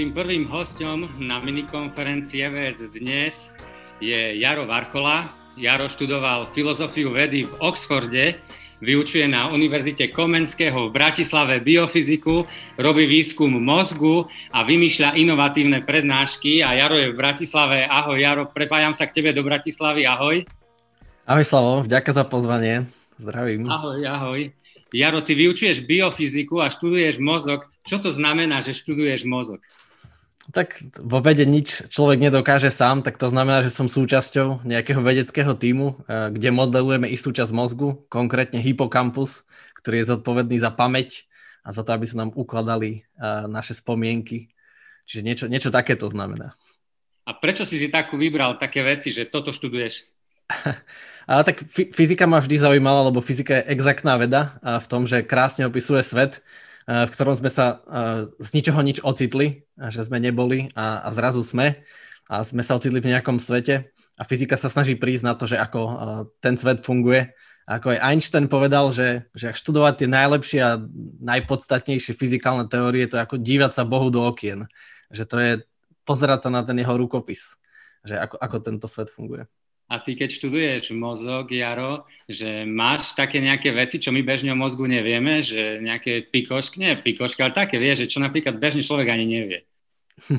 Naším prvým hostom na minikonferencii EVS dnes je Jaro Varchola. Jaro študoval filozofiu vedy v Oxforde, vyučuje na Univerzite Komenského v Bratislave biofyziku, robí výskum mozgu a vymýšľa inovatívne prednášky. A Jaro je v Bratislave. Ahoj Jaro, prepájam sa k tebe do Bratislavy. Ahoj. Ahoj Slavo, ďakujem za pozvanie. Zdravím. Ahoj, ahoj. Jaro, ty vyučuješ biofyziku a študuješ mozog. Čo to znamená, že študuješ mozog? Tak vo vede nič človek nedokáže sám, tak to znamená, že som súčasťou nejakého vedeckého týmu, eh, kde modelujeme istú časť mozgu, konkrétne hypokampus, ktorý je zodpovedný za pamäť a za to, aby sa nám ukladali eh, naše spomienky. Čiže niečo, niečo také to znamená. A prečo si si takú vybral také veci, že toto študuješ? Ale tak fyzika ma vždy zaujímala, lebo fyzika je exaktná veda v tom, že krásne opisuje svet v ktorom sme sa eh, z ničoho nič ocitli, že sme neboli a, a zrazu sme a sme sa ocitli v nejakom svete a fyzika sa snaží prísť na to, že ako eh, ten svet funguje. Ako aj Einstein povedal, že, že študovať tie najlepšie a najpodstatnejšie fyzikálne teórie, to je ako dívať sa Bohu do okien. Že to je pozerať sa na ten jeho rukopis, že ako, ako tento svet funguje. A ty, keď študuješ mozog, Jaro, že máš také nejaké veci, čo my bežne o mozgu nevieme, že nejaké pikošky, nie pikošky, ale také, vieš, že čo napríklad bežný človek ani nevie.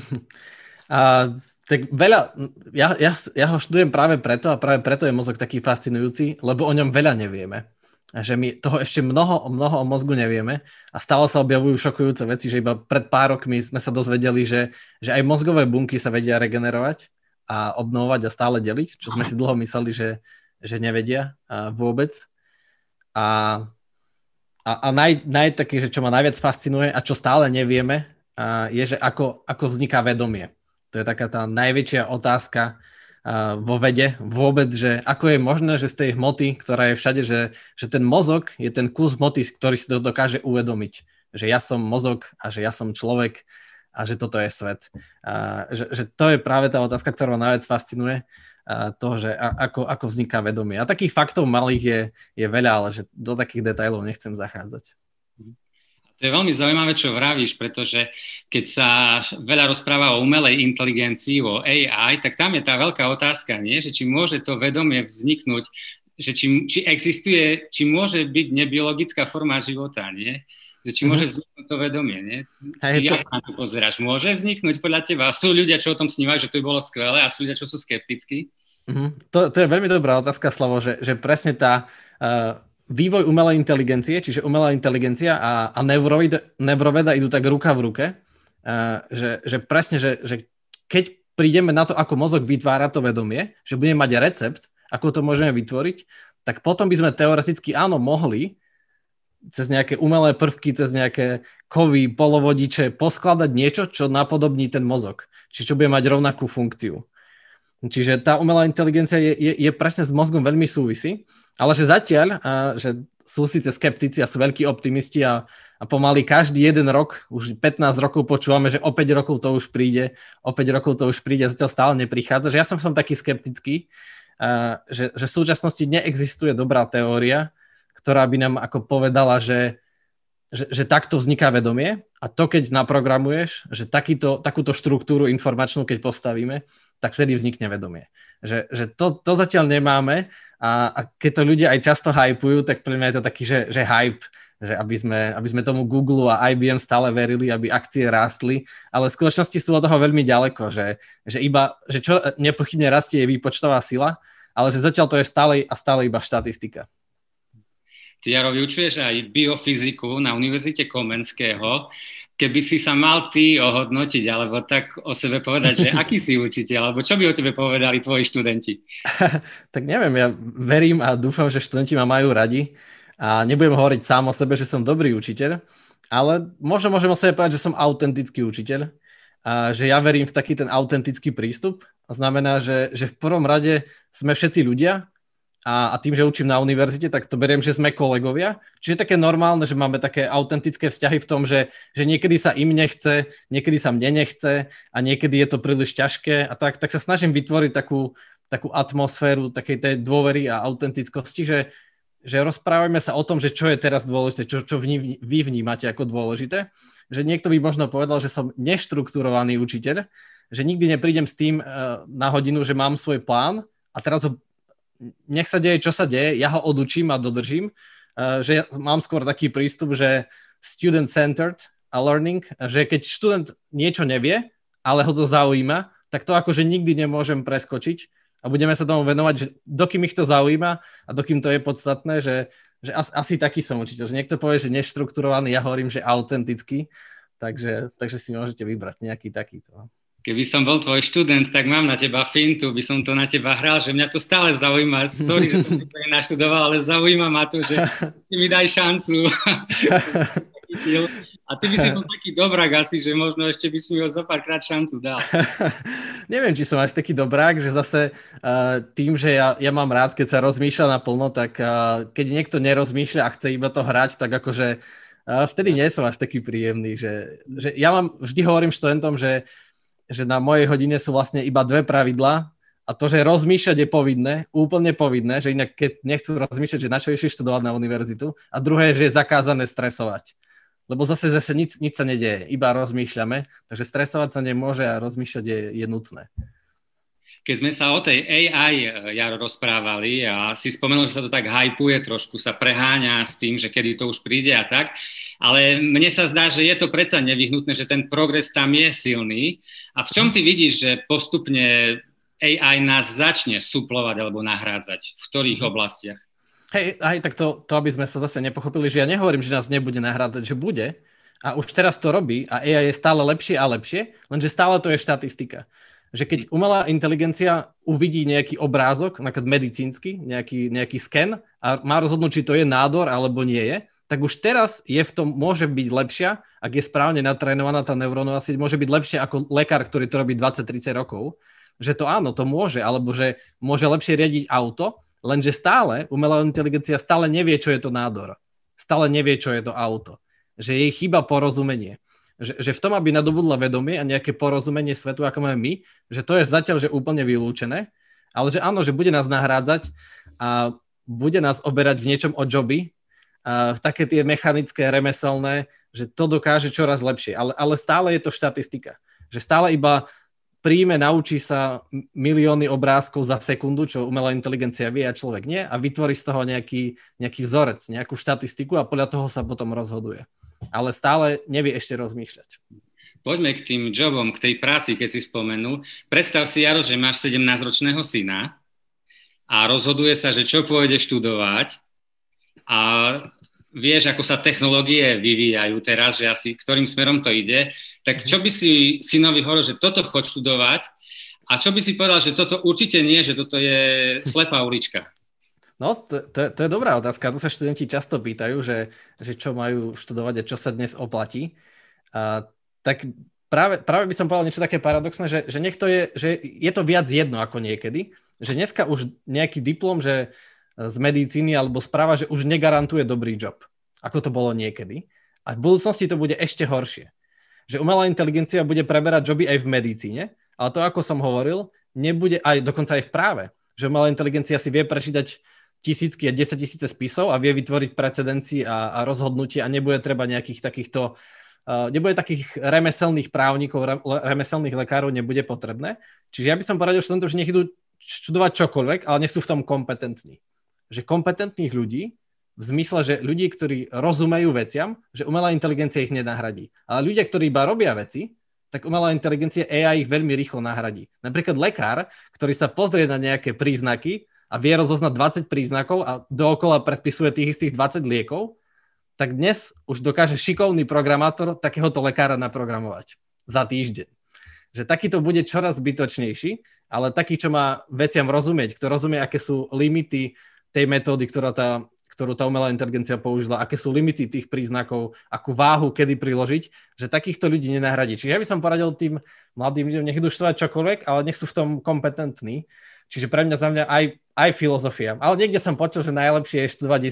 a, tak veľa, ja, ja, ja ho študujem práve preto a práve preto je mozog taký fascinujúci, lebo o ňom veľa nevieme. A že my toho ešte mnoho, mnoho o mozgu nevieme a stále sa objavujú šokujúce veci, že iba pred pár rokmi sme sa dozvedeli, že, že aj mozgové bunky sa vedia regenerovať a obnovovať a stále deliť, čo sme si dlho mysleli, že, že nevedia vôbec. A, a, a naj, naj taký, že čo ma najviac fascinuje a čo stále nevieme, je, že ako, ako vzniká vedomie. To je taká tá najväčšia otázka vo vede vôbec, že ako je možné, že z tej hmoty, ktorá je všade, že, že ten mozog je ten kus hmoty, ktorý si to dokáže uvedomiť. Že ja som mozog a že ja som človek a že toto je svet. A že, že to je práve tá otázka, ktorá ma najviac fascinuje, a to, že a, ako, ako vzniká vedomie. A takých faktov malých je, je veľa, ale že do takých detailov nechcem zachádzať. To je veľmi zaujímavé, čo vravíš, pretože keď sa veľa rozpráva o umelej inteligencii, o AI, tak tam je tá veľká otázka, nie? že či môže to vedomie vzniknúť, že či, či existuje, či môže byť nebiologická forma života, nie? Že či môže mhm. vzniknúť to vedomie, nie? Hej, to... Ja to pozeráš, môže vzniknúť podľa teba? Sú ľudia, čo o tom snívajú, že to by bolo skvelé a sú ľudia, čo sú skeptickí? Mm-hmm. To, to je veľmi dobrá otázka, Slavo, že, že presne tá uh, vývoj umelej inteligencie, čiže umelá inteligencia a, a neuroveda, neuroveda idú tak ruka v ruke, uh, že, že presne, že, že keď prídeme na to, ako mozog vytvára to vedomie, že budeme mať recept, ako to môžeme vytvoriť, tak potom by sme teoreticky áno mohli cez nejaké umelé prvky, cez nejaké kovy, polovodiče, poskladať niečo, čo napodobní ten mozog. Čiže čo bude mať rovnakú funkciu. Čiže tá umelá inteligencia je, je, je presne s mozgom veľmi súvisí, ale že zatiaľ, a, že sú síce skeptici a sú veľkí optimisti a, a pomaly každý jeden rok, už 15 rokov počúvame, že o 5 rokov to už príde, o 5 rokov to už príde, zatiaľ stále neprichádza, že ja som, som taký skeptický, a, že, že v súčasnosti neexistuje dobrá teória, ktorá by nám ako povedala, že, že, že takto vzniká vedomie a to, keď naprogramuješ, že takýto, takúto štruktúru informačnú, keď postavíme, tak vtedy vznikne vedomie. Že, že to, to zatiaľ nemáme a, a keď to ľudia aj často hypujú, tak pre mňa je to taký, že, že hype, že aby sme, aby sme tomu Google a IBM stále verili, aby akcie rástli, ale v skutočnosti sú od toho veľmi ďaleko, že, že, iba, že čo nepochybne rastie je výpočtová sila, ale že zatiaľ to je stále a stále iba štatistika. Ty, Jaro, vyučuješ aj biofyziku na Univerzite Komenského. Keby si sa mal ty ohodnotiť, alebo tak o sebe povedať, že aký si učiteľ, alebo čo by o tebe povedali tvoji študenti? tak neviem, ja verím a dúfam, že študenti ma majú radi a nebudem hovoriť sám o sebe, že som dobrý učiteľ, ale možno môžem o sebe povedať, že som autentický učiteľ a že ja verím v taký ten autentický prístup. A znamená, že, že v prvom rade sme všetci ľudia a, a tým, že učím na univerzite, tak to beriem, že sme kolegovia. Čiže také normálne, že máme také autentické vzťahy v tom, že, že niekedy sa im nechce, niekedy sa mne nechce a niekedy je to príliš ťažké a tak, tak sa snažím vytvoriť takú, takú atmosféru takej tej dôvery a autentickosti, že, že rozprávame sa o tom, že čo je teraz dôležité, čo, čo vní, vy vnímate ako dôležité. že niekto by možno povedal, že som neštrukturovaný učiteľ, že nikdy neprídem s tým uh, na hodinu, že mám svoj plán a teraz ho, nech sa deje, čo sa deje, ja ho odučím a dodržím, uh, že ja mám skôr taký prístup, že student-centered a learning, že keď študent niečo nevie, ale ho to zaujíma, tak to akože nikdy nemôžem preskočiť a budeme sa tomu venovať, že dokým ich to zaujíma a dokým to je podstatné, že, že asi, asi taký som učiteľ. Že niekto povie, že neštrukturovaný, ja hovorím, že autentický, takže, takže si môžete vybrať nejaký takýto. Keby som bol tvoj študent, tak mám na teba fintu, by som to na teba hral, že mňa to stále zaujíma. Sorry, že som to naštudoval, ale zaujíma ma to, že mi daj šancu. A ty by si bol taký dobrák asi, že možno ešte by si mi ho zo párkrát šancu dal. Neviem, či som až taký dobrák, že zase uh, tým, že ja, ja mám rád, keď sa rozmýšľa naplno, tak uh, keď niekto nerozmýšľa a chce iba to hrať, tak akože uh, vtedy nie som až taký príjemný. Že, že ja mám, vždy hovorím študentom, že, že na mojej hodine sú vlastne iba dve pravidlá, a to, že rozmýšľať je povinné, úplne povinné, že inak keď nechcú rozmýšľať, že na čo išli študovať na univerzitu. A druhé, že je zakázané stresovať lebo zase zase nič, nič sa nedieje, iba rozmýšľame, takže stresovať sa nemôže a rozmýšľať je, je nutné. Keď sme sa o tej AI, eh, Jaro, rozprávali a si spomenul, že sa to tak hypuje, trošku sa preháňa s tým, že kedy to už príde a tak, ale mne sa zdá, že je to predsa nevyhnutné, že ten progres tam je silný. A v čom ty vidíš, že postupne AI nás začne suplovať alebo nahrádzať? V ktorých mhm. oblastiach? Hej, aj tak to, to, aby sme sa zase nepochopili, že ja nehovorím, že nás nebude nahrádzať, že bude. A už teraz to robí a AI je stále lepšie a lepšie, lenže stále to je štatistika. Že keď umelá inteligencia uvidí nejaký obrázok, napríklad medicínsky, nejaký, nejaký sken a má rozhodnúť, či to je nádor alebo nie je, tak už teraz je v tom, môže byť lepšia, ak je správne natrénovaná tá neurónová sieť, môže byť lepšia ako lekár, ktorý to robí 20-30 rokov. Že to áno, to môže, alebo že môže lepšie riadiť auto, Lenže stále umelá inteligencia stále nevie, čo je to nádor. Stále nevie, čo je to auto. Že jej chýba porozumenie. Že, že v tom, aby nadobudla vedomie a nejaké porozumenie svetu, ako máme my, že to je zatiaľ že úplne vylúčené, ale že áno, že bude nás nahrádzať a bude nás oberať v niečom o joby, a také tie mechanické, remeselné, že to dokáže čoraz lepšie. Ale, ale stále je to štatistika. Že stále iba príjme, naučí sa milióny obrázkov za sekundu, čo umelá inteligencia vie a človek nie, a vytvorí z toho nejaký, nejaký vzorec, nejakú štatistiku a podľa toho sa potom rozhoduje. Ale stále nevie ešte rozmýšľať. Poďme k tým jobom, k tej práci, keď si spomenul. Predstav si, Jaro, že máš 17-ročného syna a rozhoduje sa, že čo pôjde študovať a vieš, ako sa technológie vyvíjajú teraz, že asi ktorým smerom to ide, tak čo by si synovi hovoril, že toto chod študovať a čo by si povedal, že toto určite nie, že toto je slepá ulička? No, to, to, to je dobrá otázka. To sa študenti často pýtajú, že, že čo majú študovať a čo sa dnes oplatí. A, tak práve, práve by som povedal niečo také paradoxné, že, že, nech to je, že je to viac jedno ako niekedy. Že dneska už nejaký diplom, že z medicíny alebo správa, že už negarantuje dobrý job, ako to bolo niekedy. A v budúcnosti to bude ešte horšie. Že umelá inteligencia bude preberať joby aj v medicíne, ale to, ako som hovoril, nebude aj dokonca aj v práve. Že umelá inteligencia si vie prečítať tisícky a desať tisíce spisov a vie vytvoriť precedenci a, a rozhodnutie a nebude treba nejakých takýchto uh, nebude takých remeselných právnikov, re, remeselných lekárov nebude potrebné. Čiže ja by som poradil študentom, že nech idú študovať čokoľvek, ale nie sú v tom kompetentní že kompetentných ľudí, v zmysle, že ľudí, ktorí rozumejú veciam, že umelá inteligencia ich nenahradí. Ale ľudia, ktorí iba robia veci, tak umelá inteligencia AI ich veľmi rýchlo nahradí. Napríklad lekár, ktorý sa pozrie na nejaké príznaky a vie rozoznať 20 príznakov a dookola predpisuje tých istých 20 liekov, tak dnes už dokáže šikovný programátor takéhoto lekára naprogramovať za týždeň. Že takýto bude čoraz zbytočnejší, ale taký, čo má veciam rozumieť, kto rozumie, aké sú limity tej metódy, ktorá tá, ktorú tá umelá inteligencia použila, aké sú limity tých príznakov, akú váhu, kedy priložiť, že takýchto ľudí nenahradí. Čiže ja by som poradil tým mladým ľuďom, nech idú študovať čokoľvek, ale nech sú v tom kompetentní. Čiže pre mňa za mňa aj, aj filozofia. Ale niekde som počul, že najlepšie je študovať e,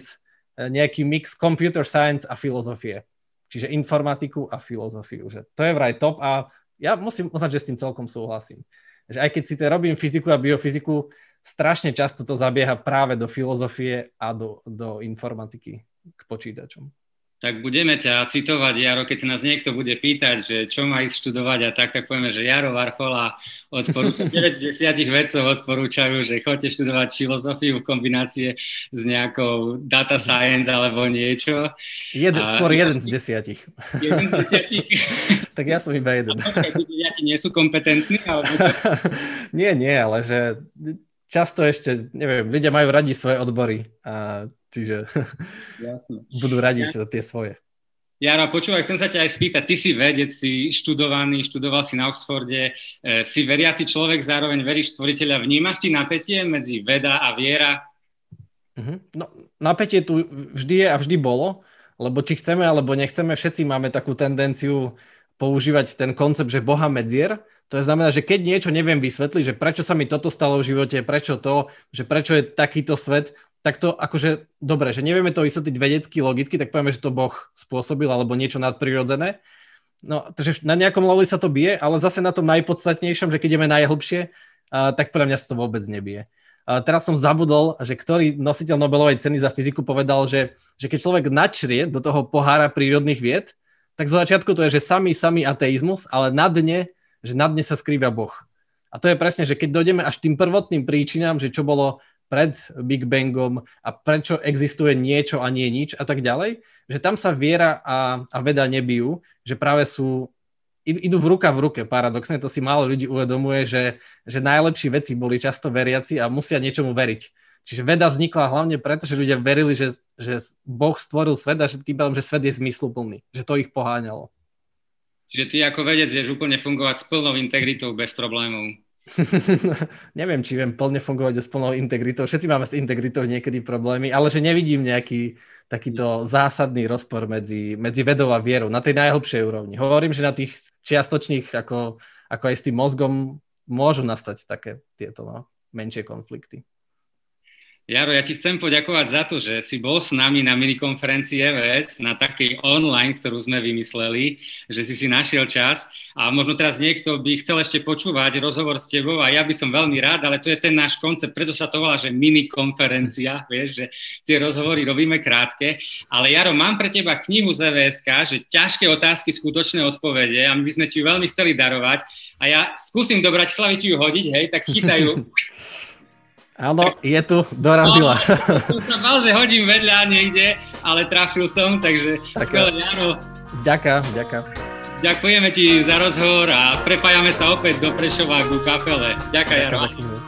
nejaký mix computer science a filozofie. Čiže informatiku a filozofiu. Že to je vraj top a ja musím uznať, že s tým celkom súhlasím. Že aj keď si robím fyziku a biofyziku, strašne často to zabieha práve do filozofie a do, do informatiky k počítačom. tak budeme ťa citovať, Jaro, keď sa nás niekto bude pýtať, že čo má ísť študovať a tak, tak povieme, že Jaro Varchola odporúča, 9 z 10 vedcov odporúčajú, že chodte študovať filozofiu v kombinácie s nejakou data science alebo niečo. Jeden, a, skôr jeden z desiatich. Jeden z desiatich? tak ja som iba jeden. A počkaj, nie sú kompetentní? Alebo čo? nie, nie, ale že často ešte, neviem, ľudia majú radi svoje odbory a Čiže Jasne. budú radiť ja. tie svoje. Jaro, počúvaj, chcem sa ťa aj spýtať, ty si vedec, si študovaný, študoval si na Oxforde, e, si veriaci človek, zároveň veríš stvoriteľa, vnímaš ti napätie medzi veda a viera? Uh-huh. No, napätie tu vždy je a vždy bolo, lebo či chceme alebo nechceme, všetci máme takú tendenciu používať ten koncept, že Boha medzier, to je znamená, že keď niečo neviem vysvetliť, že prečo sa mi toto stalo v živote, prečo to, že prečo je takýto svet, tak to akože, dobre, že nevieme to vysvetliť vedecky, logicky, tak povieme, že to Boh spôsobil alebo niečo nadprirodzené. No, takže na nejakom leveli sa to bije, ale zase na tom najpodstatnejšom, že keď ideme najhlbšie, uh, tak pre mňa sa to vôbec nebije. Uh, teraz som zabudol, že ktorý nositeľ Nobelovej ceny za fyziku povedal, že, že keď človek načrie do toho pohára prírodných vied, tak za začiatku to je, že samý, samý ateizmus, ale na dne, že na dne sa skrýva Boh. A to je presne, že keď dojdeme až tým prvotným príčinám, že čo bolo pred Big Bangom a prečo existuje niečo a nie nič a tak ďalej, že tam sa viera a, a veda nebijú, že práve sú idú v ruka v ruke, paradoxne, to si málo ľudí uvedomuje, že, že najlepší veci boli často veriaci a musia niečomu veriť. Čiže veda vznikla hlavne preto, že ľudia verili, že, že Boh stvoril svet a že tým pádom, že svet je zmysluplný, že to ich poháňalo. Čiže ty ako vedec vieš úplne fungovať s plnou integritou bez problémov. Neviem, či viem plne fungovať s plnou integritou. Všetci máme s integritou niekedy problémy, ale že nevidím nejaký takýto zásadný rozpor medzi, medzi vedou a vierou na tej najhlbšej úrovni. Hovorím, že na tých čiastočných, ako, ako aj s tým mozgom, môžu nastať také tieto no, menšie konflikty. Jaro, ja ti chcem poďakovať za to, že si bol s nami na minikonferencii EVS, na takej online, ktorú sme vymysleli, že si si našiel čas. A možno teraz niekto by chcel ešte počúvať rozhovor s tebou a ja by som veľmi rád, ale to je ten náš koncept, preto sa to volá, že minikonferencia, vieš, že tie rozhovory robíme krátke, ale Jaro, mám pre teba knihu z EVSK, že ťažké otázky, skutočné odpovede a my by sme ti ju veľmi chceli darovať. A ja skúsim do Bratislavy ti ju hodiť, hej, tak chytajú Áno, je tu, dorazila. No, som sa bal, že hodím vedľa niekde, ale trafil som, takže skvelé, Jaro. Ďaká, ďaká. Ďakujeme ti za rozhovor a prepájame sa opäť do Prešova ku kapele. Ďakujem, Jaro.